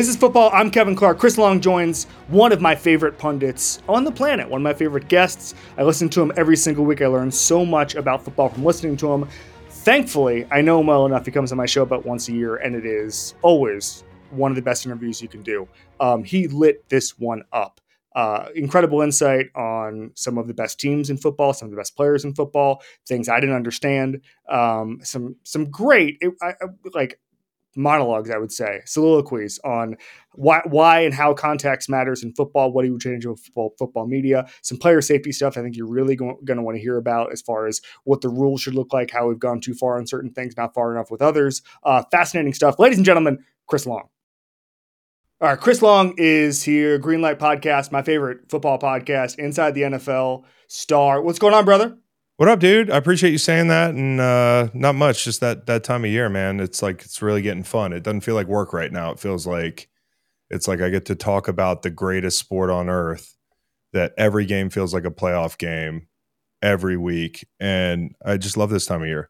This is football. I'm Kevin Clark. Chris Long joins one of my favorite pundits on the planet, one of my favorite guests. I listen to him every single week. I learn so much about football from listening to him. Thankfully, I know him well enough. He comes on my show about once a year, and it is always one of the best interviews you can do. Um, he lit this one up. Uh, incredible insight on some of the best teams in football, some of the best players in football, things I didn't understand. Um, some some great, it, I, like monologues, I would say, soliloquies on why, why and how context matters in football, what he would change with football, football media, some player safety stuff I think you're really going, going to want to hear about as far as what the rules should look like, how we've gone too far on certain things, not far enough with others. Uh, fascinating stuff. Ladies and gentlemen, Chris Long. All right, Chris Long is here, Greenlight Podcast, my favorite football podcast, inside the NFL star. What's going on, brother? What up, dude? I appreciate you saying that, and uh, not much. Just that that time of year, man. It's like it's really getting fun. It doesn't feel like work right now. It feels like it's like I get to talk about the greatest sport on earth. That every game feels like a playoff game every week, and I just love this time of year.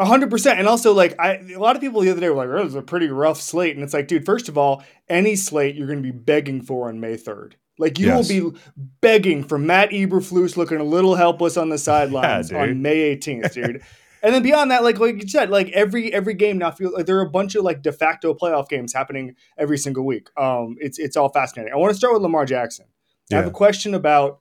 A hundred percent, and also like I, a lot of people the other day were like, "Oh, it a pretty rough slate," and it's like, dude, first of all, any slate you're going to be begging for on May third. Like you yes. will be begging for Matt Eberflus looking a little helpless on the sidelines yeah, on May 18th, dude. and then beyond that, like like you said, like every every game now feels like there are a bunch of like de facto playoff games happening every single week. Um, it's it's all fascinating. I want to start with Lamar Jackson. Yeah. I have a question about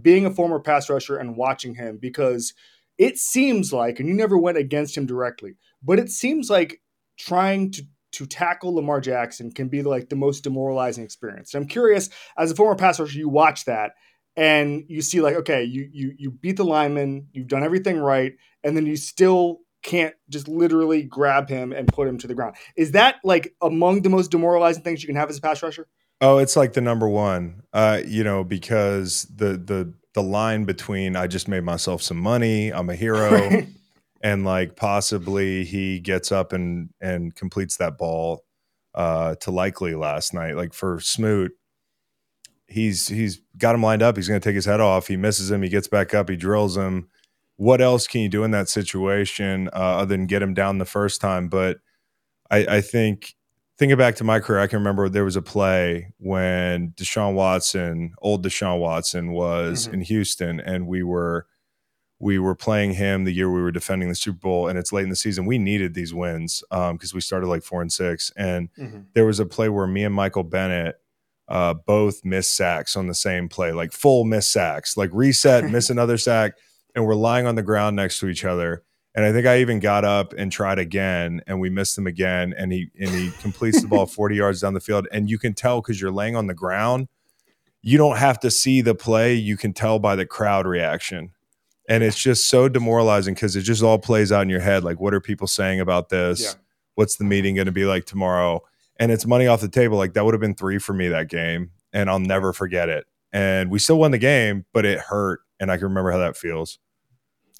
being a former pass rusher and watching him because it seems like, and you never went against him directly, but it seems like trying to to tackle Lamar Jackson can be like the most demoralizing experience. And I'm curious, as a former pass rusher, you watch that and you see like, okay, you you you beat the lineman, you've done everything right, and then you still can't just literally grab him and put him to the ground. Is that like among the most demoralizing things you can have as a pass rusher? Oh, it's like the number one. Uh, you know, because the the the line between I just made myself some money, I'm a hero. and like possibly he gets up and and completes that ball uh to likely last night. Like for smoot he's he's got him lined up. He's going to take his head off. He misses him. He gets back up. He drills him. What else can you do in that situation uh, other than get him down the first time? But i i think thinking back to my career i can remember there was a play when deshaun watson old deshaun watson was mm-hmm. in houston and we were we were playing him the year we were defending the Super Bowl, and it's late in the season. We needed these wins because um, we started like four and six, and mm-hmm. there was a play where me and Michael Bennett uh, both missed sacks on the same play, like full miss sacks, like reset, miss another sack, and we're lying on the ground next to each other. And I think I even got up and tried again, and we missed him again. And he and he completes the ball forty yards down the field, and you can tell because you're laying on the ground. You don't have to see the play; you can tell by the crowd reaction and it's just so demoralizing because it just all plays out in your head like what are people saying about this? Yeah. what's the meeting going to be like tomorrow? And it's money off the table like that would have been three for me that game and i'll never forget it. And we still won the game but it hurt and i can remember how that feels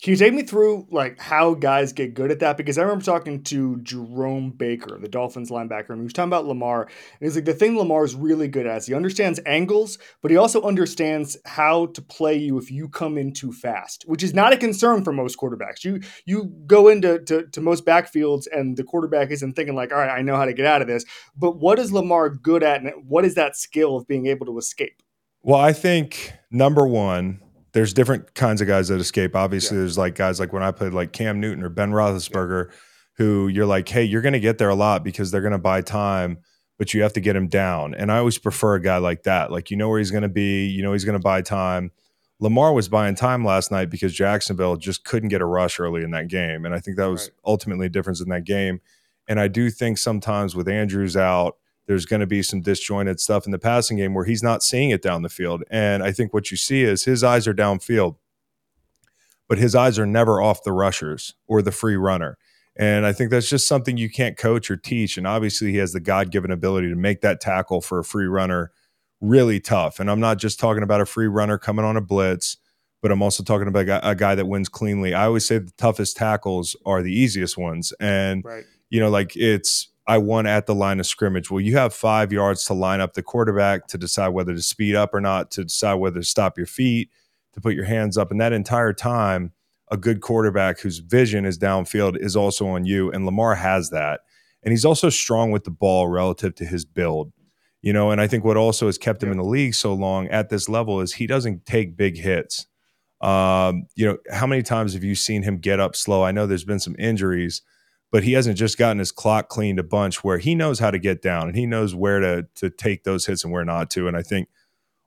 can you take me through like how guys get good at that? Because I remember talking to Jerome Baker, the Dolphins linebacker, and he was talking about Lamar. And he's like, the thing Lamar is really good at is he understands angles, but he also understands how to play you if you come in too fast, which is not a concern for most quarterbacks. You you go into to, to most backfields and the quarterback isn't thinking like, all right, I know how to get out of this. But what is Lamar good at, and what is that skill of being able to escape? Well, I think number one there's different kinds of guys that escape. Obviously, yeah. there's like guys like when I played like Cam Newton or Ben Roethlisberger, yeah. who you're like, hey, you're going to get there a lot because they're going to buy time, but you have to get him down. And I always prefer a guy like that. Like you know where he's going to be, you know he's going to buy time. Lamar was buying time last night because Jacksonville just couldn't get a rush early in that game, and I think that was right. ultimately a difference in that game. And I do think sometimes with Andrews out there's going to be some disjointed stuff in the passing game where he's not seeing it down the field. And I think what you see is his eyes are downfield, but his eyes are never off the rushers or the free runner. And I think that's just something you can't coach or teach. And obviously, he has the God given ability to make that tackle for a free runner really tough. And I'm not just talking about a free runner coming on a blitz, but I'm also talking about a guy that wins cleanly. I always say the toughest tackles are the easiest ones. And, right. you know, like it's, I won at the line of scrimmage. Well, you have five yards to line up the quarterback to decide whether to speed up or not, to decide whether to stop your feet, to put your hands up. And that entire time, a good quarterback whose vision is downfield is also on you. And Lamar has that. And he's also strong with the ball relative to his build. You know, and I think what also has kept him in the league so long at this level is he doesn't take big hits. Um, you know, how many times have you seen him get up slow? I know there's been some injuries, but he hasn't just gotten his clock cleaned a bunch where he knows how to get down and he knows where to to take those hits and where not to. And I think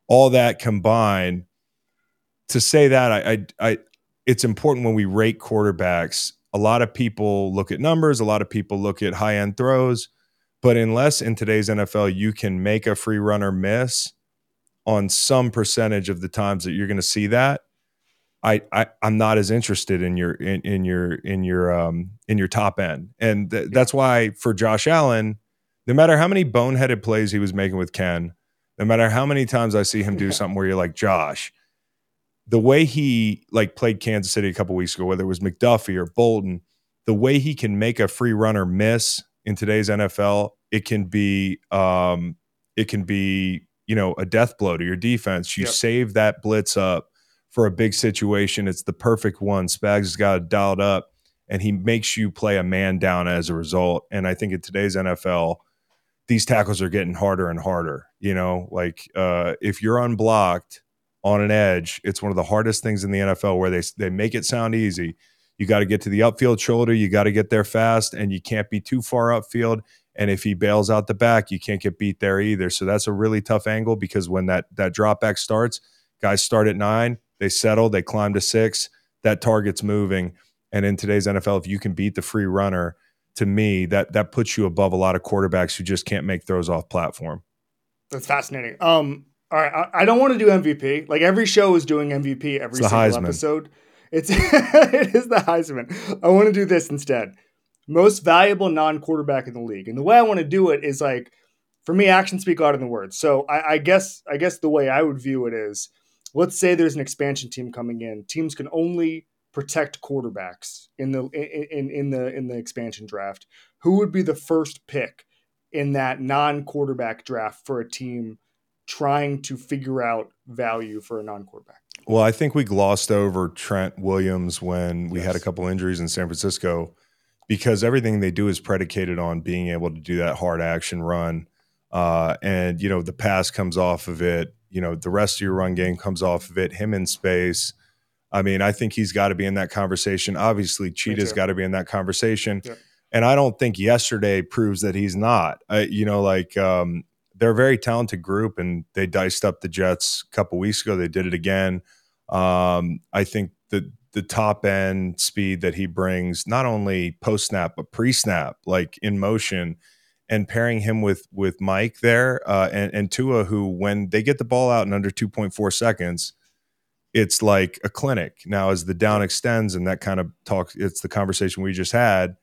all that combined to say that I I, I it's important when we rate quarterbacks. A lot of people look at numbers, a lot of people look at high end throws, but unless in today's NFL you can make a free runner miss on some percentage of the times that you're going to see that, I, I am not as interested in your in, in your in your um in your top end, and th- that's why for Josh Allen, no matter how many boneheaded plays he was making with Ken, no matter how many times I see him do something where you're like Josh, the way he like played Kansas City a couple weeks ago, whether it was McDuffie or Bolton, the way he can make a free runner miss in today's NFL, it can be um, it can be you know a death blow to your defense. You yep. save that blitz up for a big situation. It's the perfect one. Spags has got it dialed up, and he makes you play a man down as a result. And I think in today's NFL, these tackles are getting harder and harder. You know, like uh, if you're unblocked on an edge. It's one of the hardest things in the NFL where they they make it sound easy. You got to get to the upfield shoulder, you got to get there fast, and you can't be too far upfield. And if he bails out the back, you can't get beat there either. So that's a really tough angle because when that that drop back starts, guys start at nine, they settle, they climb to six, that target's moving. And in today's NFL, if you can beat the free runner, to me, that that puts you above a lot of quarterbacks who just can't make throws off platform. That's fascinating. Um, all right, I, I don't want to do MVP. Like every show is doing MVP every single Heisman. episode. It's it is the Heisman. I want to do this instead. Most valuable non-quarterback in the league, and the way I want to do it is like, for me, actions speak louder than words. So I, I guess I guess the way I would view it is, let's say there's an expansion team coming in. Teams can only protect quarterbacks in the in in the in the expansion draft. Who would be the first pick in that non-quarterback draft for a team? trying to figure out value for a non-quarterback. Well, I think we glossed over Trent Williams when we yes. had a couple injuries in San Francisco because everything they do is predicated on being able to do that hard action run. Uh, and, you know, the pass comes off of it. You know, the rest of your run game comes off of it. Him in space. I mean, I think he's got to be in that conversation. Obviously, Cheetah's got to be in that conversation. Yep. And I don't think yesterday proves that he's not. I, you know, like um, they're a very talented group, and they diced up the Jets a couple weeks ago. They did it again. Um, I think the the top end speed that he brings, not only post snap but pre snap, like in motion, and pairing him with with Mike there uh, and, and Tua, who when they get the ball out in under two point four seconds, it's like a clinic. Now, as the down extends and that kind of talk, it's the conversation we just had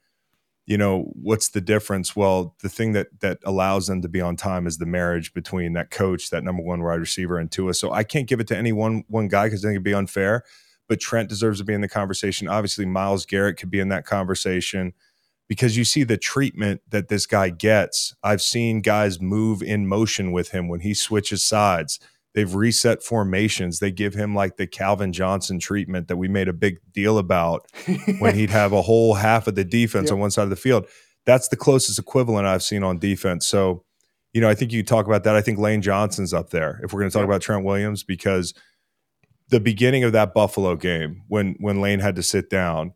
you know what's the difference? Well the thing that that allows them to be on time is the marriage between that coach that number one wide receiver and Tua. So I can't give it to any one one guy because I think it'd be unfair but Trent deserves to be in the conversation. Obviously Myles Garrett could be in that conversation because you see the treatment that this guy gets I've seen guys move in motion with him when he switches sides They've reset formations. They give him like the Calvin Johnson treatment that we made a big deal about when he'd have a whole half of the defense yep. on one side of the field. That's the closest equivalent I've seen on defense. So, you know, I think you talk about that. I think Lane Johnson's up there if we're going to talk yep. about Trent Williams because the beginning of that Buffalo game when when Lane had to sit down,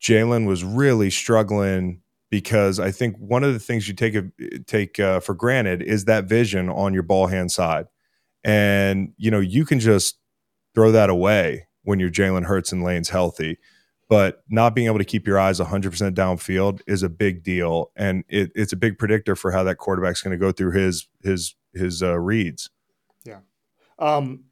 Jalen was really struggling because I think one of the things you take a, take uh, for granted is that vision on your ball hand side. And, you know, you can just throw that away when you're Jalen Hurts and Lane's healthy. But not being able to keep your eyes 100% downfield is a big deal. And it, it's a big predictor for how that quarterback's going to go through his, his, his uh, reads. Yeah. Um,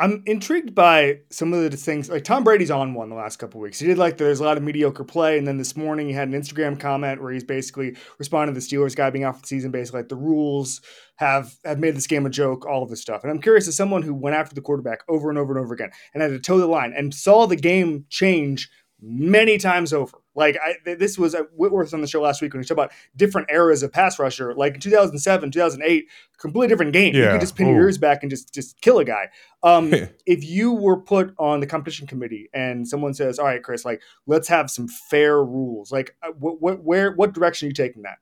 I'm intrigued by some of the things. Like Tom Brady's on one the last couple weeks. He did like there's a lot of mediocre play, and then this morning he had an Instagram comment where he's basically responding to the Steelers guy being for the season. Basically, like the rules have have made this game a joke, all of this stuff. And I'm curious as someone who went after the quarterback over and over and over again and had to toe the line and saw the game change many times over. Like I, this was Whitworth on the show last week when we talked about different eras of pass rusher. Like in 2007, 2008, completely different game. Yeah. You could just pin Ooh. your ears back and just just kill a guy. Um, if you were put on the competition committee and someone says, "All right, Chris, like let's have some fair rules," like uh, what, what where what direction are you taking that?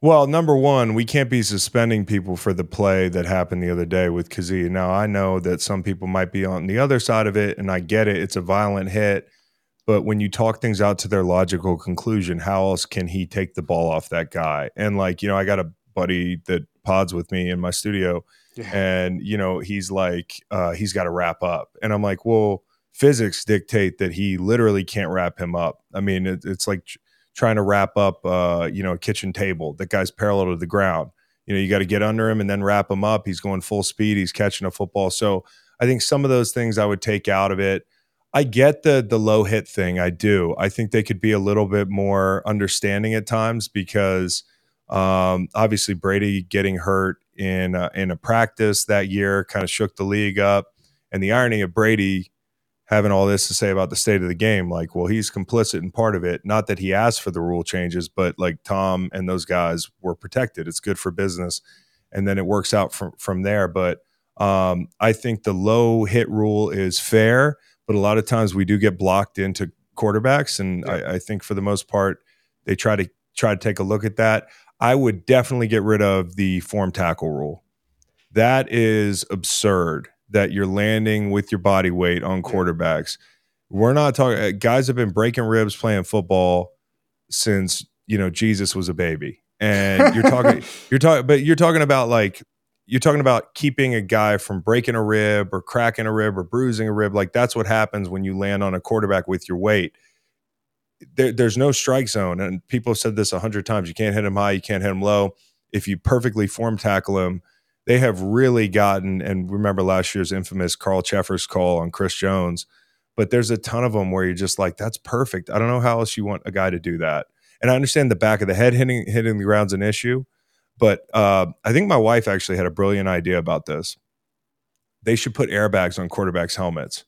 Well, number one, we can't be suspending people for the play that happened the other day with Kazee. Now, I know that some people might be on the other side of it, and I get it. It's a violent hit. But when you talk things out to their logical conclusion, how else can he take the ball off that guy? And, like, you know, I got a buddy that pods with me in my studio, yeah. and, you know, he's like, uh, he's got to wrap up. And I'm like, well, physics dictate that he literally can't wrap him up. I mean, it, it's like, trying to wrap up, uh, you know, a kitchen table. That guy's parallel to the ground. You know, you got to get under him and then wrap him up. He's going full speed. He's catching a football. So I think some of those things I would take out of it. I get the the low hit thing. I do. I think they could be a little bit more understanding at times because um, obviously Brady getting hurt in a, in a practice that year kind of shook the league up. And the irony of Brady having all this to say about the state of the game. Like, well, he's complicit in part of it. Not that he asked for the rule changes, but like Tom and those guys were protected. It's good for business, and then it works out from from there. But um, I think the low hit rule is fair, but a lot of times we do get blocked into quarterbacks, and yeah. I, I think for the most part they try to try to take a look at that. I would definitely get rid of the form tackle rule. That is absurd that you're landing with your body weight on quarterbacks. We're not talking uh, guys have been breaking ribs playing football since, you know, Jesus was a baby. And you're talking you're talking but you're talking about like you're talking about keeping a guy from breaking a rib or cracking a rib or bruising a rib. Like that's what happens when you land on a quarterback with your weight. There, there's no strike zone, and people have said this a hundred times. You can't hit him high, you can't hit him low. If you perfectly form tackle him, they have really gotten and remember last year's infamous Carl Cheffers call on Chris Jones, but there's a ton of them where you're just like, that's perfect. I don't know how else you want a guy to do that. And I understand the back of the head hitting hitting the ground's an issue, but uh, I think my wife actually had a brilliant idea about this. They should put airbags on quarterbacks' helmets,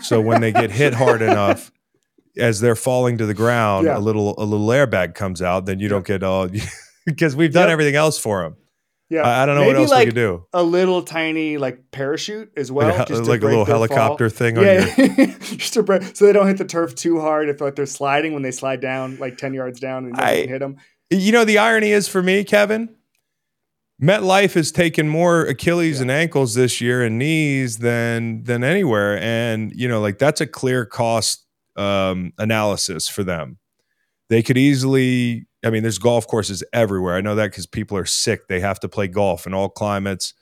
so when they get hit hard enough, as they're falling to the ground, yeah. a little a little airbag comes out. Then you don't get all because we've done yep. everything else for them. Yeah, I, I don't know Maybe what else like we could do. A little tiny like parachute as well, like, a, like a little helicopter fall. thing. Yeah, your- just to break, so they don't hit the turf too hard. If like they're sliding when they slide down like ten yards down and I, hit them. You know, the irony is for me, Kevin. MetLife has taken more Achilles yeah. and ankles this year and knees than than anywhere, and you know, like that's a clear cost um, analysis for them. They could easily I mean, there's golf courses everywhere. I know that because people are sick. They have to play golf in all climates.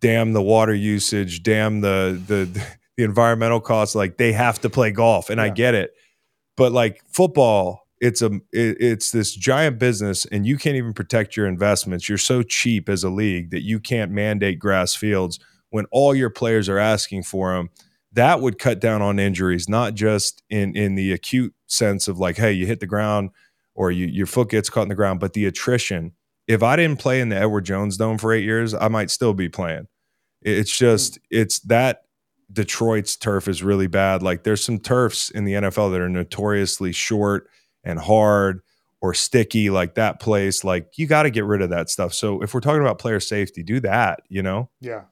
Damn the water usage. Damn the the the environmental costs. Like they have to play golf, and yeah. I get it. But like football, it's a it, it's this giant business, and you can't even protect your investments. You're so cheap as a league that you can't mandate grass fields when all your players are asking for them. That would cut down on injuries, not just in in the acute sense of like, hey, you hit the ground or you, your foot gets caught in the ground. But the attrition, if I didn't play in the Edward Jones Dome for eight years, I might still be playing. It's hmm. just, it's that Detroit's turf is really bad. Like there's some turfs in the NFL that are notoriously short and hard or sticky, like that place. Like you got to get rid of that stuff. So if we're talking about player safety, do that, you know? Yeah.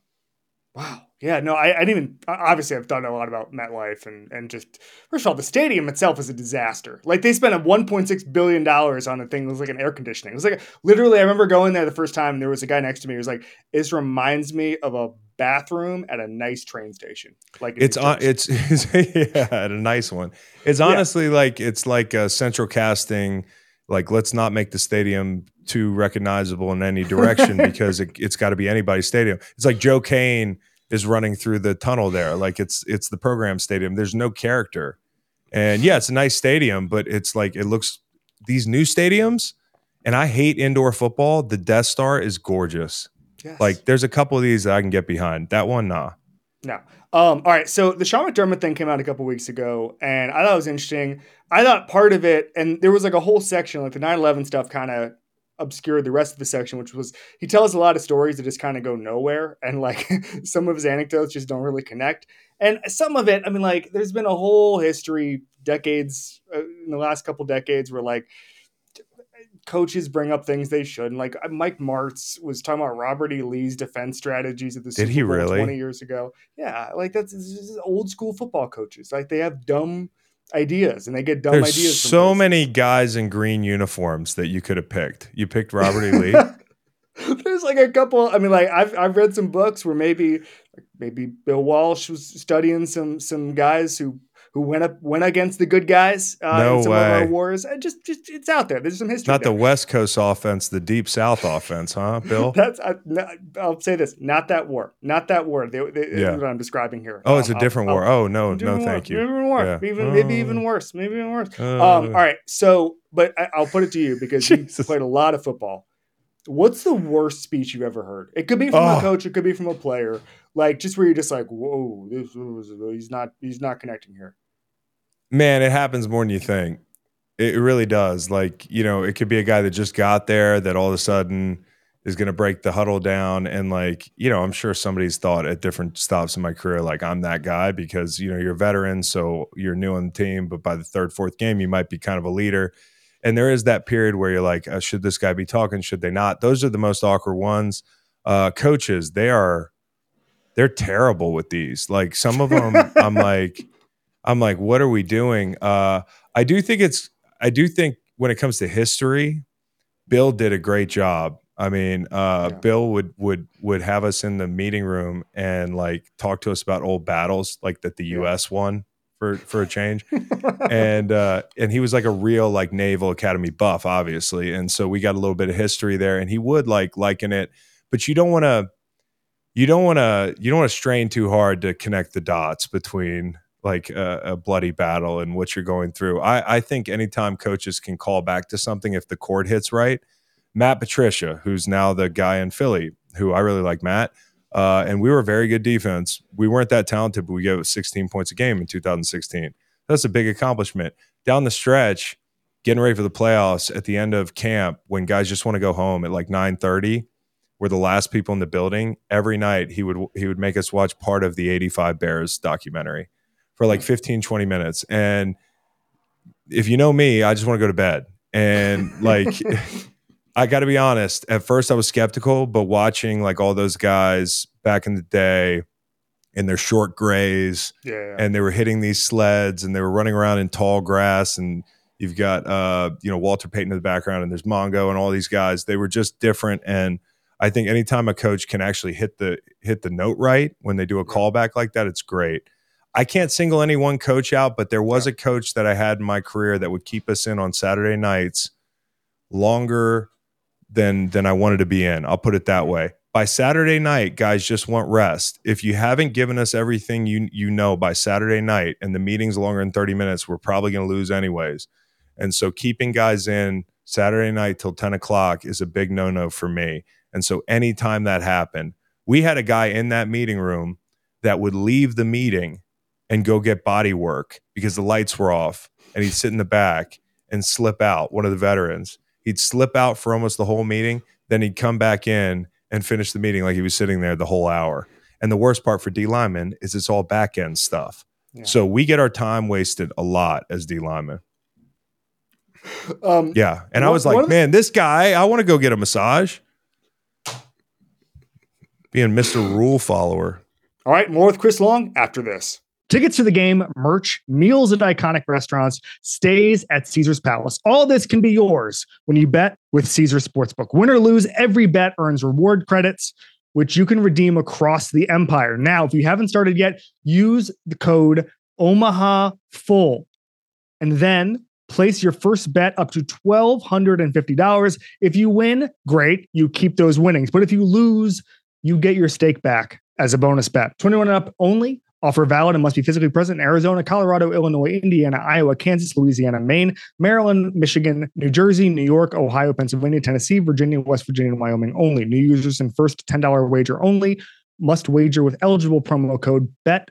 Wow. Yeah, no, I, I, didn't even. Obviously, I've done a lot about MetLife and and just first of all, the stadium itself is a disaster. Like they spent a 1.6 billion dollars on a thing that was like an air conditioning. It was like literally. I remember going there the first time. and There was a guy next to me. who was like, "This reminds me of a bathroom at a nice train station." Like it's on. It's, it's yeah, at a nice one. It's honestly yeah. like it's like a central casting. Like let's not make the stadium too recognizable in any direction because it, it's got to be anybody's stadium. It's like Joe Kane is running through the tunnel there. Like it's it's the program stadium. There's no character. And yeah, it's a nice stadium, but it's like it looks these new stadiums, and I hate indoor football. The Death Star is gorgeous. Yes. Like there's a couple of these that I can get behind. That one, nah. No. Um, all right. So the Sean McDermott thing came out a couple weeks ago, and I thought it was interesting. I thought part of it, and there was like a whole section, like the 9 11 stuff kind of obscured the rest of the section, which was he tells a lot of stories that just kind of go nowhere, and like some of his anecdotes just don't really connect. And some of it, I mean, like there's been a whole history, decades uh, in the last couple decades, where like coaches bring up things they shouldn't. Like uh, Mike Martz was talking about Robert E. Lee's defense strategies at the Did Super he Bowl really? twenty years ago. Yeah, like that's old school football coaches. Like they have dumb ideas and they get dumb There's ideas. from so places. many guys in green uniforms that you could have picked. You picked Robert E. Lee. There's like a couple. I mean, like I've I've read some books where maybe maybe Bill Walsh was studying some some guys who who went up went against the good guys uh, No in some of our wars. And just just it's out there. There's some history. Not the. West Coast offense, the Deep South offense, huh, Bill? That's I, no, I'll say this. Not that war. Not that war. They, they, Yeah. What I'm describing here. Oh, it's a Um, different I'll- war. Oh no, no, thank you. Even worse. Yeah. Even maybe Oh. even worse. Maybe even worse. Uh, Um, all right. So, but I, I'll put it to you because you played a lot of football. What's the worst speech you've ever heard? It could be from a Oh. coach. It could be from a player. Like just where you're just like, whoa, this he's not he's not connecting here. Man, it happens more than you think. It really does. Like, you know, it could be a guy that just got there that all of a sudden is going to break the huddle down. And, like, you know, I'm sure somebody's thought at different stops in my career, like, I'm that guy because, you know, you're a veteran. So you're new on the team. But by the third, fourth game, you might be kind of a leader. And there is that period where you're like, uh, should this guy be talking? Should they not? Those are the most awkward ones. Uh, coaches, they are, they're terrible with these. Like, some of them, I'm like, I'm like, what are we doing? Uh, I do think it's, I do think when it comes to history, Bill did a great job. I mean, uh, Yeah. Bill would would would have us in the meeting room and like talk to us about old battles, like that the Yeah. U.S. won for for a change, and uh, and he was like a real like Naval Academy buff, obviously, and so we got a little bit of history there, and he would like liken it, but you don't want to, you don't want to, you don't want to strain too hard to connect the dots between like a, a bloody battle and what you're going through. I, I think anytime coaches can call back to something if the chord hits right. Matt Patricia, who's now the guy in Philly, who I really like Matt. Uh, and we were very good defense. We weren't that talented, but we gave 16 points a game in 2016. That's a big accomplishment. Down the stretch, getting ready for the playoffs at the end of camp, when guys just want to go home at like 9:30, we're the last people in the building. Every night he would he would make us watch part of the 85 Bears documentary for like 15, 20 minutes. And if you know me, I just want to go to bed. And like I got to be honest, at first I was skeptical, but watching like all those guys back in the day in their short grays yeah. and they were hitting these sleds and they were running around in tall grass and you've got uh you know Walter Payton in the background and there's Mongo and all these guys they were just different and I think anytime a coach can actually hit the hit the note right when they do a callback like that it's great. I can't single any one coach out but there was a coach that I had in my career that would keep us in on Saturday nights longer than than I wanted to be in. I'll put it that way. By Saturday night, guys just want rest. If you haven't given us everything you you know by Saturday night and the meeting's longer than 30 minutes, we're probably going to lose anyways. And so keeping guys in Saturday night till 10 o'clock is a big no-no for me. And so anytime that happened, we had a guy in that meeting room that would leave the meeting and go get body work because the lights were off and he'd sit in the back and slip out, one of the veterans. He'd slip out for almost the whole meeting, then he'd come back in and finish the meeting like he was sitting there the whole hour. And the worst part for D linemen is it's all back end stuff. Yeah. So we get our time wasted a lot as D linemen. um, Yeah. And I was like, man, this guy, I want to go get a massage. Being Mr. Rule follower. All right, more with Chris Long after this. Tickets to the game, merch, meals at iconic restaurants, stays at Caesar's Palace. All this can be yours when you bet with Caesar Sportsbook. Win or lose, every bet earns reward credits, which you can redeem across the empire. Now, if you haven't started yet, use the code Omaha Full, and then place your first bet up to $1,250. If you win, great, you keep those winnings. But if you lose, you get your stake back as a bonus bet. 21 and up only. Offer valid and must be physically present in Arizona, Colorado, Illinois, Indiana, Iowa, Kansas, Louisiana, Maine, Maryland, Michigan, New Jersey, New York, Ohio, Pennsylvania, Tennessee, Virginia, West Virginia, and Wyoming only. New users and first $10 wager only must wager with eligible promo code BET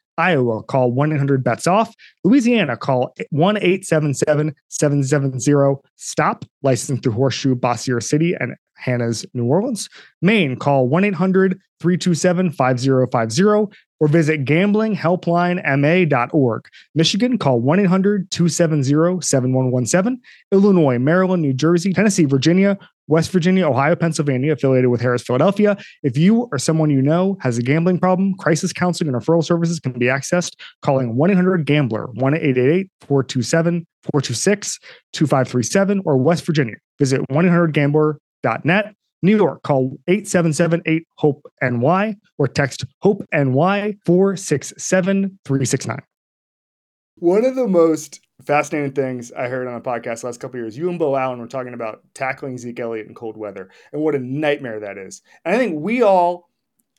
Iowa, call 1 800 bets off. Louisiana, call 1 877 770 STOP, licensed through Horseshoe, Bossier City, and Harrah's New Orleans. Maine, call 1 800 327 5050 or visit gamblinghelplinema.org. Michigan, call 1 800 270 7117. Illinois, Maryland, New Jersey, Tennessee, Virginia, West Virginia, Ohio, Pennsylvania, affiliated with Harrah's Philadelphia. If you or someone you know has a gambling problem, crisis counseling and referral services can be accessed calling 1 800 Gambler, 1 888 427 426 2537, or West Virginia. Visit 1 800 Gambler.net. New York, call 877 HOPE NY or text HOPE NY 467 369. One of the most fascinating things I heard on a podcast last couple years, you and Beau Allen were talking about tackling Zeke Elliott in cold weather and what a nightmare that is. And I think we all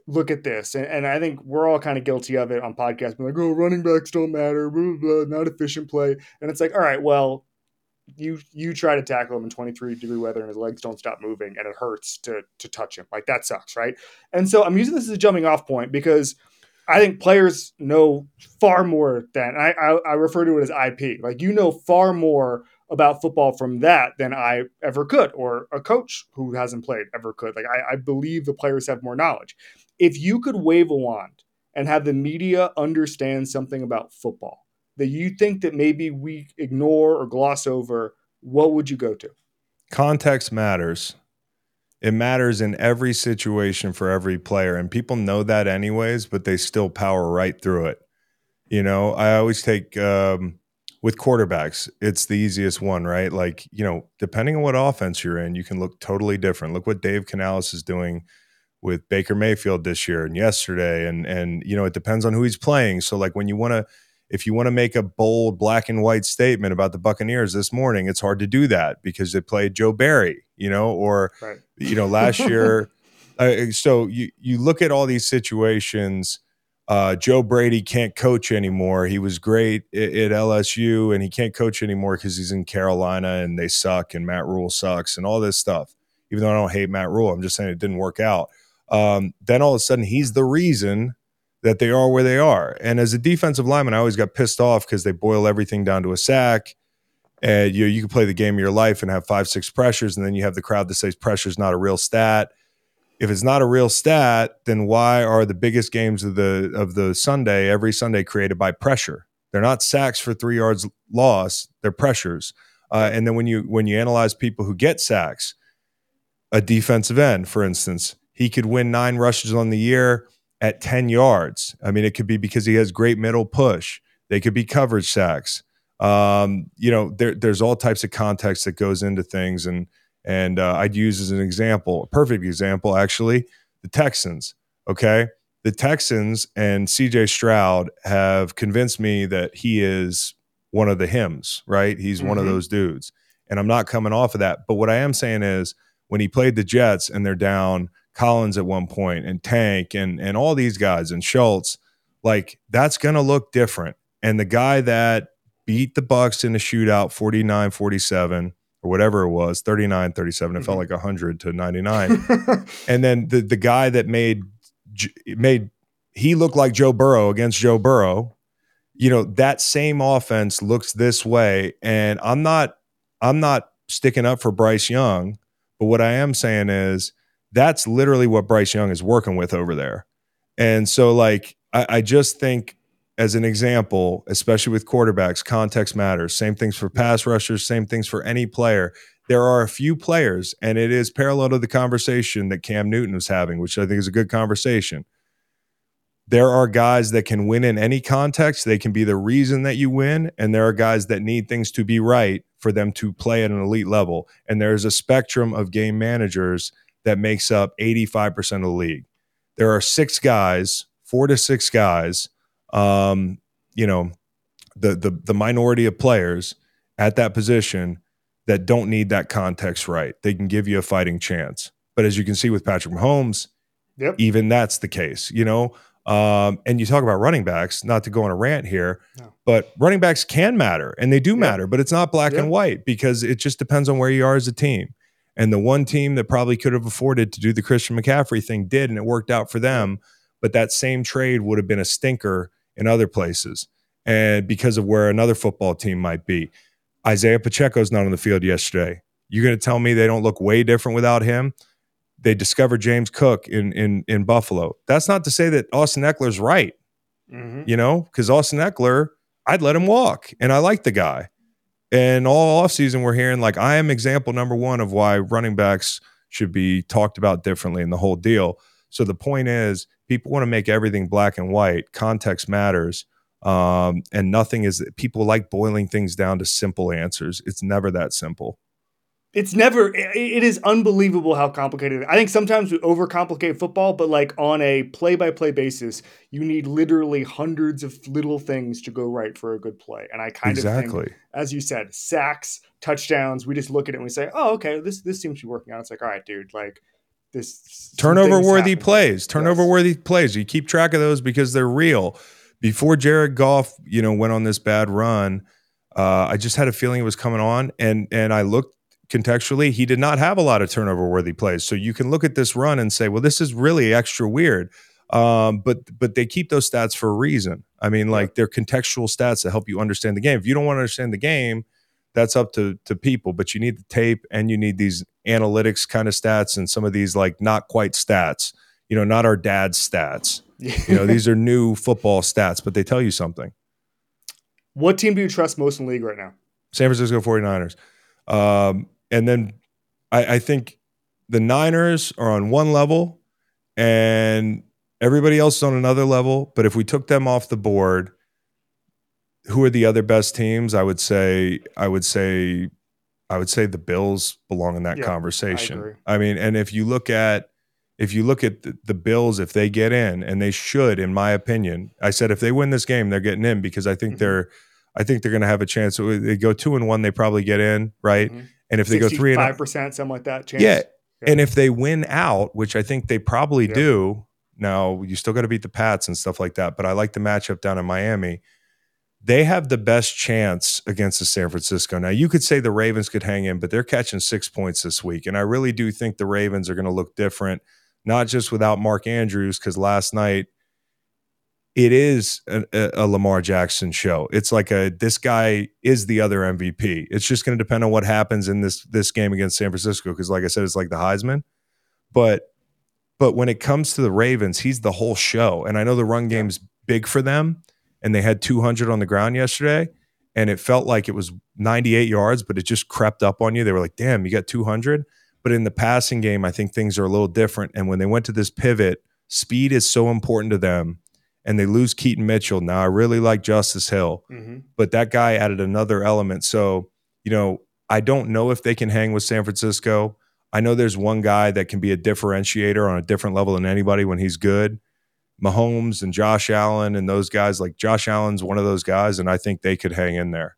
look at this, and, and I think we're all kind of guilty of it on podcasts, being like, oh, running backs don't matter, blah, blah, blah, not efficient play. And it's like, all right, well, you you try to tackle him in 23 degree weather and his legs don't stop moving and it hurts to to touch him. Like that sucks right? And so i'm using this as a jumping off point because i think players know far more than I, I i refer to it as ip like you know far more about football from that than i ever could or a coach who hasn't played ever could. Like i, I believe the players have more knowledge. If you could wave a wand and have the media understand something about football that you think that maybe we ignore or gloss over, what would you go to? Context matters. It matters in every situation for every player. And people know that anyways, but they still power right through it. You know, I always take um, with quarterbacks, it's the easiest one, right? Like, you know, depending on what offense you're in, you can look totally different. Look what Dave Canales is doing with Baker Mayfield this year and yesterday. And and you know, it depends on who he's playing. So like when you want to if you want to make a bold black and white statement about the Buccaneers this morning, it's hard to do that because they played Joe Barry, you know, or right. you know last year. Uh, so you you look at all these situations. Uh, Joe Brady can't coach anymore. He was great at, at LSU, and he can't coach anymore because he's in Carolina and they suck, and Matt Rhule sucks, and all this stuff. Even though I don't hate Matt Rhule, I'm just saying it didn't work out. Um, then all of a sudden, he's the reason that they are where they are. And as a defensive lineman, I always got pissed off because they boil everything down to a sack. And you know, you can play the game of your life and have five, six pressures, and then you have the crowd that says pressure is not a real stat. If it's not a real stat, then why are the biggest games of the of the Sunday every Sunday created by pressure? They're not sacks for three yards loss; they're pressures. Uh, and then when you when you analyze people who get sacks, a defensive end, for instance, he could win nine rushes on the year at 10 yards. I mean, it could be because he has great middle push. They could be coverage sacks. Um, you know, there, there's all types of context that goes into things. And, and uh, I'd use as an example, a perfect example, actually, the Texans. Okay. The Texans and CJ Stroud have convinced me that he is one of the hymns, right? He's mm-hmm. one of mm-hmm. those dudes. And I'm not coming off of that. But what I am saying is when he played the Jets and they're down Collins at one point and Tank and and all these guys and Schultz, like that's going to look different. And the guy that beat the Bucks in a shootout 49-47 or whatever it was, 39-37, it mm-hmm. felt like 100 to 99. and then the the guy that made made he looked like Joe Burrow against Joe Burrow. You know, that same offense looks this way and I'm not I'm not sticking up for Bryce Young, but what I am saying is that's literally what Bryce Young is working with over there. And so, like, I, I just think, as an example, especially with quarterbacks, context matters. Same things for pass rushers, same things for any player. There are a few players, and it is parallel to the conversation that Cam Newton was having, which I think is a good conversation. There are guys that can win in any context. They can be the reason that you win. And there are guys that need things to be right for them to play at an elite level. And there's a spectrum of game managers that makes up 85% of the league. There are six guys, four to six guys, um, you know, the, the the minority of players at that position that don't need that context right. They can give you a fighting chance. But as you can see with Patrick Mahomes, yep. even that's the case, you know. Um, and you talk about running backs, not to go on a rant here, no. but running backs can matter and they do yep. matter, but it's not black yep. and white because it just depends on where you are as a team. And the one team that probably could have afforded to do the Christian McCaffrey thing did, and it worked out for them. But that same trade would have been a stinker in other places, and because of where another football team might be. Isaiah Pacheco's not on the field yesterday. You're going to tell me they don't look way different without him? They discovered James Cook in in in Buffalo. That's not to say that Austin Ekeler's right. Mm-hmm. You know, because Austin Ekeler, I'd let him walk, and I like the guy. And all offseason, we're hearing like I am example number one of why running backs should be talked about differently in the whole deal. So the point is, people want to make everything black and white. Context matters. Um, and nothing is people like boiling things down to simple answers. It's never that simple. It's never. It is unbelievable how complicated. I think sometimes we overcomplicate football, but like on a play-by-play basis, you need literally hundreds of little things to go right for a good play. And I kind exactly. of think, as you said, sacks, touchdowns. We just look at it and we say, "Oh, okay, this this seems to be working out." It's like, all right, dude, like this turnover worthy plays, turnover worthy plays. You keep track of those because they're real before Jared Goff, you know, went on this bad run, uh, I just had a feeling it was coming on, and and I looked contextually, he did not have a lot of turnover worthy plays. So you can look at this run and say, well, this is really extra weird. Um, but but they keep those stats for a reason. I mean, like they're contextual stats that help you understand the game. If you don't want to understand the game, that's up to to people. But you need the tape and you need these analytics kind of stats and some of these like not quite stats. You know, not our dad's stats you know, these are new football stats, but they tell you something. What team do you trust most in the league right now? San Francisco 49ers. Um, and then I, I think the Niners are on one level and everybody else is on another level. But if we took them off the board, who are the other best teams? I would say, I would say, I would say the Bills belong in that yeah, conversation. I, I, mean, and if you look at if you look at the, the, Bills, if they get in, and they should, in my opinion, I said if they win this game, they're getting in because I think mm-hmm. they're, I think they're going to have a chance. They go two and one, they probably get in, right? Mm-hmm. And if they go three and five percent, something like that, chance. Yeah. yeah. And if they win out, which I think they probably yeah. do, now you still got to beat the Pats and stuff like that. But I like the matchup down in Miami. They have the best chance against the San Francisco. Now you could say the Ravens could hang in, but they're catching six points this week, and I really do think the Ravens are going to look different not just without Mark Andrews, because last night it is a, a, Lamar Jackson show. It's like a this guy is the other MVP. It's just going to depend on what happens in this this game against San Francisco. Because like I said, it's like the Heisman, but but when it comes to the Ravens, he's the whole show. And I know the run game's big for them, and they had 200 on the ground yesterday, and it felt like it was 98 yards, but it just crept up on you. They were like, "Damn, you got 200." But in the passing game, I think things are a little different. And when they went to this pivot, speed is so important to them. And they lose Keaton Mitchell. Now, I really like Justice Hill, mm-hmm. but that guy added another element. So, you know, I don't know if they can hang with San Francisco. I know there's one guy that can be a differentiator on a different level than anybody when he's good. Mahomes and Josh Allen and those guys, like Josh Allen's one of those guys, and I think they could hang in there.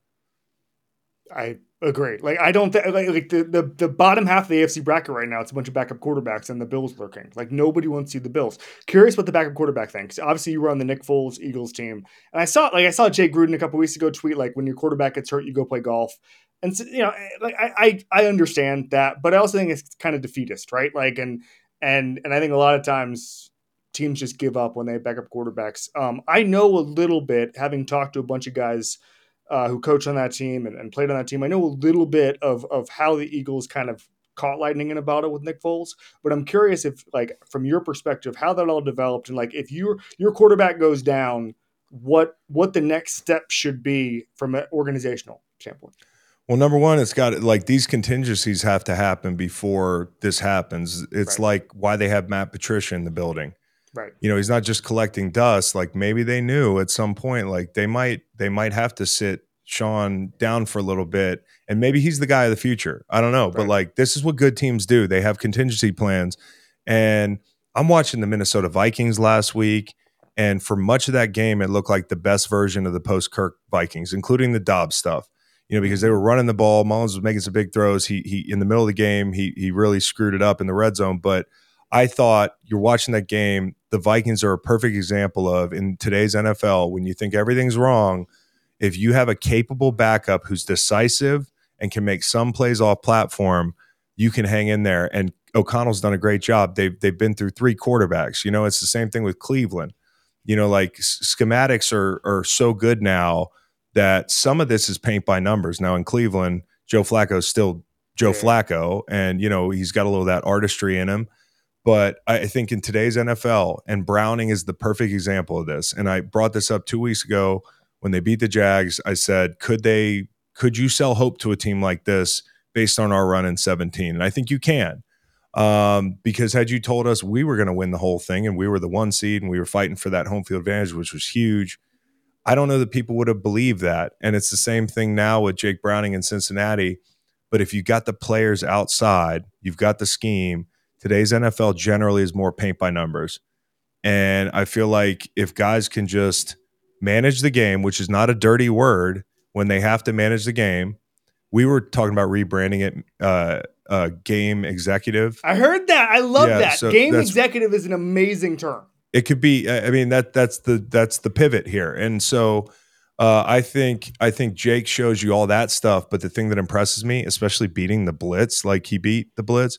I Agree. Like I don't think like, like the, the the bottom half of the AFC bracket right now, it's a bunch of backup quarterbacks and the Bills lurking. Like nobody wants to see the Bills. Curious what the backup quarterback thinks. Obviously, you were on the Nick Foles Eagles team, and I saw like I saw Jay Gruden a couple weeks ago tweet like when your quarterback gets hurt, you go play golf. And so, you know, like I, I I understand that, but I also think it's kind of defeatist, right? Like and and and I think a lot of times teams just give up when they have backup quarterbacks. Um, I know a little bit, having talked to a bunch of guys uh, who coached on that team and, and, played on that team. I know a little bit of of how the Eagles kind of caught lightning in a bottle with Nick Foles, but I'm curious if, like, from your perspective, how that all developed and like if your your quarterback goes down, what what the next step should be from an organizational standpoint. Well, number one, it's got like these contingencies have to happen before this happens. It's right. like why they have Matt Patricia in the building. Right. You know, he's not just collecting dust. Like maybe they knew at some point, like they might they might have to sit Sean down for a little bit, and maybe he's the guy of the future. I don't know, right. but like this is what good teams do. They have contingency plans, and I'm watching the Minnesota Vikings last week, and for much of that game, it looked like the best version of the post Kirk Vikings, including the Dobbs stuff. You know, because they were running the ball. Mullens was making some big throws. He he in the middle of the game, he he really screwed it up in the red zone, but I thought you're watching that game. The Vikings are a perfect example of in today's NFL when you think everything's wrong. If you have a capable backup who's decisive and can make some plays off platform, you can hang in there. And O'Connell's done a great job. They've they've been through three quarterbacks. You know, it's the same thing with Cleveland. you know, like schematics are are so good now that some of this is paint by numbers. Now in Cleveland, Joe Flacco is still Joe yeah. Flacco, and you know he's got a little of that artistry in him. But I think in today's NFL, and Browning is the perfect example of this. And I brought this up two weeks ago when they beat the Jags. I said, could they? Could you sell hope to a team like this based on our run in 17? And I think you can. Um, because had you told us we were going to win the whole thing and we were the one seed and we were fighting for that home field advantage, which was huge, I don't know that people would have believed that. And it's the same thing now with Jake Browning in Cincinnati. But if you got the players outside, you've got the scheme. Today's NFL generally is more paint by numbers. And I feel like if guys can just manage the game, which is not a dirty word when they have to manage the game, we were talking about rebranding it uh, uh, game executive. I heard that. I love yeah, that. So game executive is an amazing term. It could be. I mean that that's the that's the pivot here, and so uh, I think I think Jake shows you all that stuff. But the thing that impresses me, especially beating the blitz like he beat the blitz,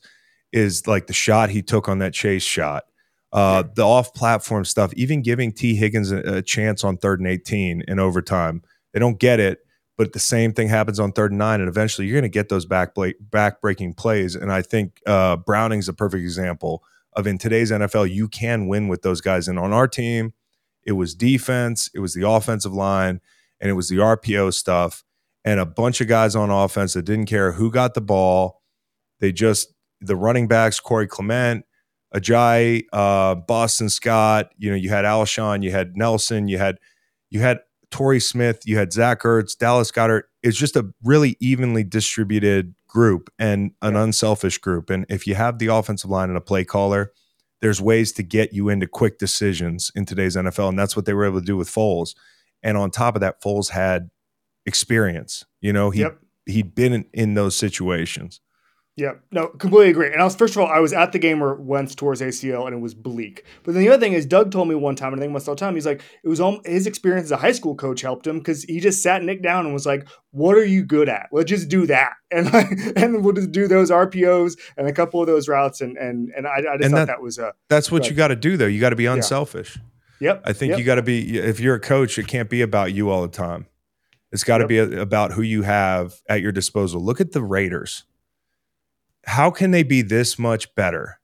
is like the shot he took on that chase shot. Uh, the off-platform stuff, even giving Tee Higgins a, a chance on third and eighteen in overtime, they don't get it but the same thing happens on third and nine, and eventually you're going to get those back back breaking plays. And I think uh, Browning's a perfect example of in today's NFL, you can win with those guys. And on our team, it was defense, it was the offensive line, and it was the RPO stuff, and a bunch of guys on offense that didn't care who got the ball. They just the running backs, Corey Clement, Ajayi, uh, Boston Scott. You know, you had Alshon, you had Nelson, you had you had Torrey Smith, you had Zach Ertz, Dallas Goedert. It's just a really evenly distributed group and an unselfish group. And if you have the offensive line and a play caller, there's ways to get you into quick decisions in today's NFL. And that's what they were able to do with Foles. And on top of that, Foles had experience. You know, he yep. he'd been in, in those situations. Yeah, no, completely agree. And I was first of all, I was at the game where Wentz towards ACL, and it was bleak. But then the other thing is, Doug told me one time, and I think most all the time, he's like, it was all, his experience as a high school coach helped him because he just sat Nick down and was like, "What are you good at? Let's just do that, and and we'll just do those RPOs and a couple of those routes." And and and I, I just and thought that, that was a that's what you got to do though. You got to be unselfish. Yeah. Yep. I think yep. you got to be if you're a coach, it can't be about you all the time. It's got to yep. be about who you have at your disposal. Look at the Raiders how can they be this much better?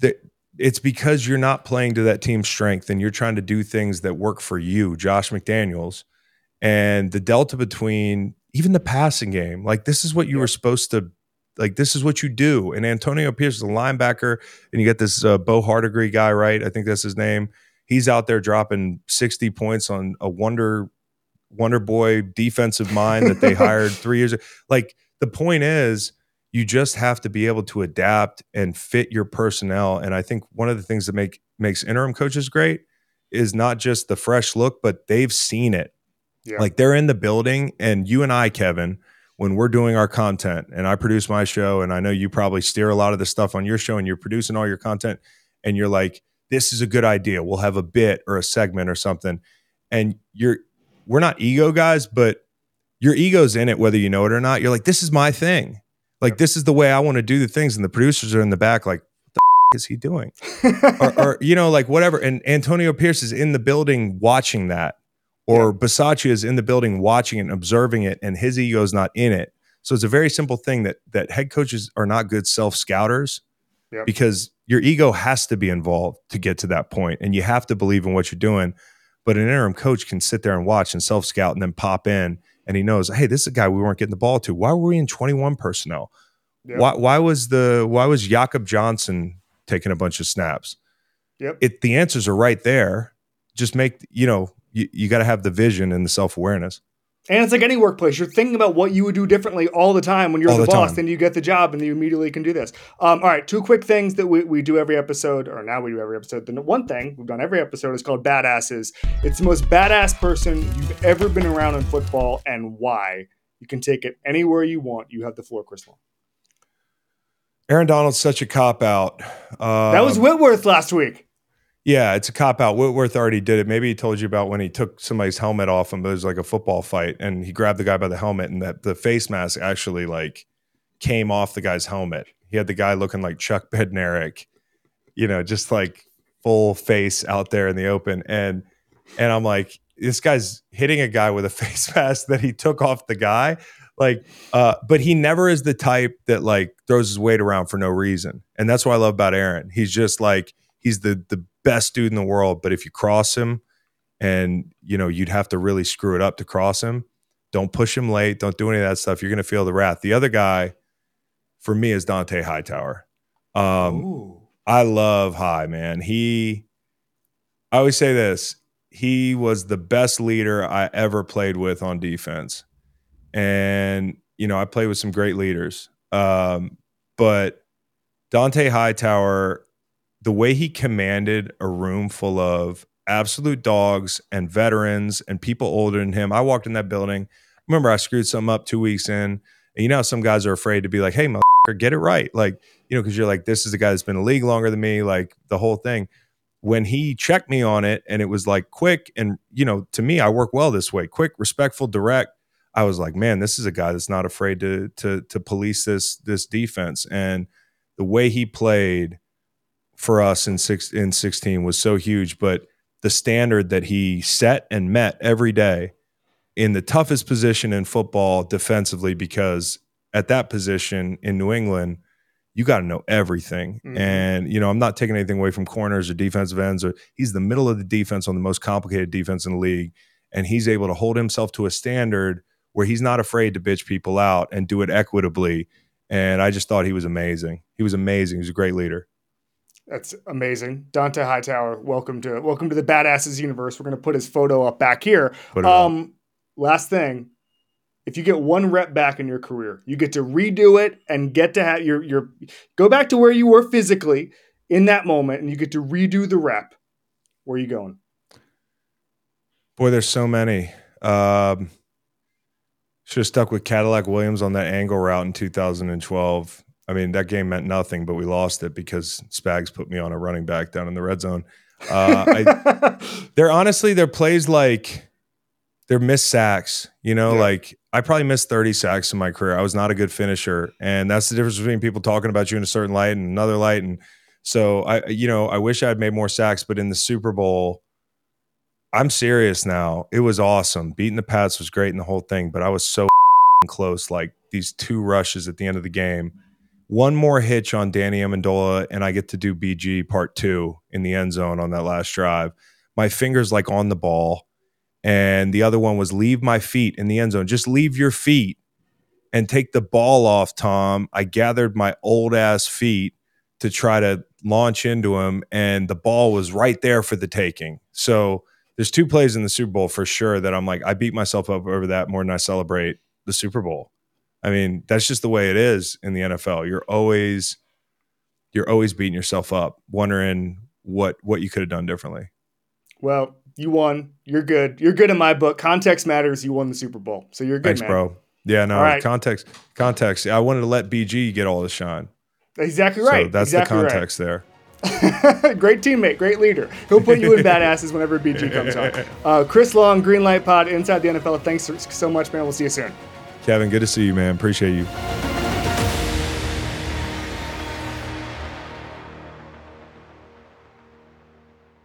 That it's because you're not playing to that team's strength and you're trying to do things that work for you, Josh McDaniels. And the delta between even the passing game, like this is what you were supposed to like this is what you do. And Antonio Pierce is a linebacker, and you get this uh, Bo Hardegree guy, right? I think that's his name. He's out there dropping 60 points on a wonder wonder boy defensive mind that they hired three years ago. Like the point is, you just have to be able to adapt and fit your personnel. And I think one of the things that make makes interim coaches great is not just the fresh look, but they've seen it. Yeah. Like they're in the building, and you and I, Kevin, when we're doing our content, and I produce my show, and I know you probably steer a lot of the stuff on your show, and you're producing all your content, and you're like, "This is a good idea. We'll have a bit or a segment or something," and you're we're not ego guys, but your ego's in it whether you know it or not. You're like, "This is my thing." Like this is the way I want to do the things, and the producers are in the back like, what the f- is he doing? or, or, you know, like whatever. And Antonio Pierce is in the building watching that, or yeah. Bisaccia is in the building watching it and observing it, and his ego is not in it. So it's a very simple thing that that head coaches are not good self scouters yep. because your ego has to be involved to get to that point, and you have to believe in what you're doing. But an interim coach can sit there and watch and self scout and then pop in and he knows, hey, this is a guy we weren't getting the ball to. Why were we in 21 personnel? Yep. Why why was the why was Jakob Johnson taking a bunch of snaps? Yep. It the answers are right there. Just make you know, you, you got to have the vision and the self-awareness. And it's like any workplace. You're thinking about what you would do differently all the time when you're the, the, boss, then you get the job and you immediately can do this. Um, all right, two quick things that we, we do every episode, or now we do every episode. The one thing we've done every episode is called Badasses. It's the most badass person you've ever been around in football and why. You can take it anywhere you want. You have the floor, Chris Long. Aaron Donald's such a cop out. Um, that was um, Whitworth last week. Yeah, it's a cop out. Whitworth already did it. Maybe he told you about when he took somebody's helmet off him. It was like a football fight, and he grabbed the guy by the helmet, and that the face mask actually like came off the guy's helmet. He had the guy looking like Chuck Bednarik, you know, just like full face out there in the open, and and I'm like, this guy's hitting a guy with a face mask that he took off the guy. Like, uh, but he never is the type that like throws his weight around for no reason. And that's what I love about Aaron. He's just like, he's the the best dude in the world. But if you cross him and you know, you'd have to really screw it up to cross him, don't push him late, don't do any of that stuff. You're gonna feel the wrath. The other guy for me is Dont'a Hightower. Um I love High, man. He I always say this he was the best leader I ever played with on defense. And, you know, I played with some great leaders. Um, but Dont'a Hightower, the way he commanded a room full of absolute dogs and veterans and people older than him. I walked in that building. Remember, I screwed something up two weeks in. And you know, some guys are afraid to be like, hey, motherfucker, get it right. Like, you know, because you're like, this is the guy that's been in the league longer than me, like the whole thing when he checked me on it and it was like quick and you know to me i work well this way quick respectful direct i was like man this is a guy that's not afraid to to to police this this defense and the way he played for us in six in 16 was so huge but the standard that he set and met every day in the toughest position in football defensively because at that position in New England you got to know everything. Mm-hmm. And, you know, I'm not taking anything away from corners or defensive ends. Or he's the middle of the defense on the most complicated defense in the league. And he's able to hold himself to a standard where he's not afraid to bitch people out and do it equitably. And I just thought he was amazing. He was amazing. He was a great leader. That's amazing. Dont'a Hightower, welcome to welcome to the Badasses universe. We're gonna put his photo up back here. Um, last thing, if you get one rep back in your career, you get to redo it and get to have your your go back to where you were physically in that moment, and you get to redo the rep. Where are you going? Boy, there's so many. Um, should have stuck with Cadillac Williams on that angle route in 2012. I mean, that game meant nothing, but we lost it because Spags put me on a running back down in the red zone. Uh, I, they're honestly, they're plays like they're missed sacks. You know, yeah. like I probably missed 30 sacks in my career. I was not a good finisher. And that's the difference between people talking about you in a certain light and another light. And so I, you know, I wish I had made more sacks, but in the Super Bowl, I'm serious now. It was awesome. Beating the Pats was great in the whole thing, but I was so close. Like these two rushes at the end of the game. One more hitch on Danny Amendola, and I get to do BG part two in the end zone on that last drive. My fingers like on the ball and the other one was leave my feet in the end zone. Just leave your feet and take the ball off, Tom. I gathered my old ass feet to try to launch into him, and the ball was right there for the taking. So there's two plays in the Super Bowl for sure that I'm like, I beat myself up over that more than I celebrate the Super Bowl. I mean, that's just the way it is in the NFL. You're always you're always beating yourself up, wondering what what you could have done differently. Well, you won. You're good. You're good in my book. Context matters. You won the Super Bowl, so you're good, Thanks, man. bro. Yeah, no right. context. Context. I wanted to let BG get all the shine. Exactly right. So that's exactly the context right. there. great teammate, great leader. He'll put you in badasses whenever BG comes on. Uh, Chris Long, Greenlight Pod, Inside the NFL. Thanks so much, man. We'll see you soon. Kevin, good to see you, man. Appreciate you.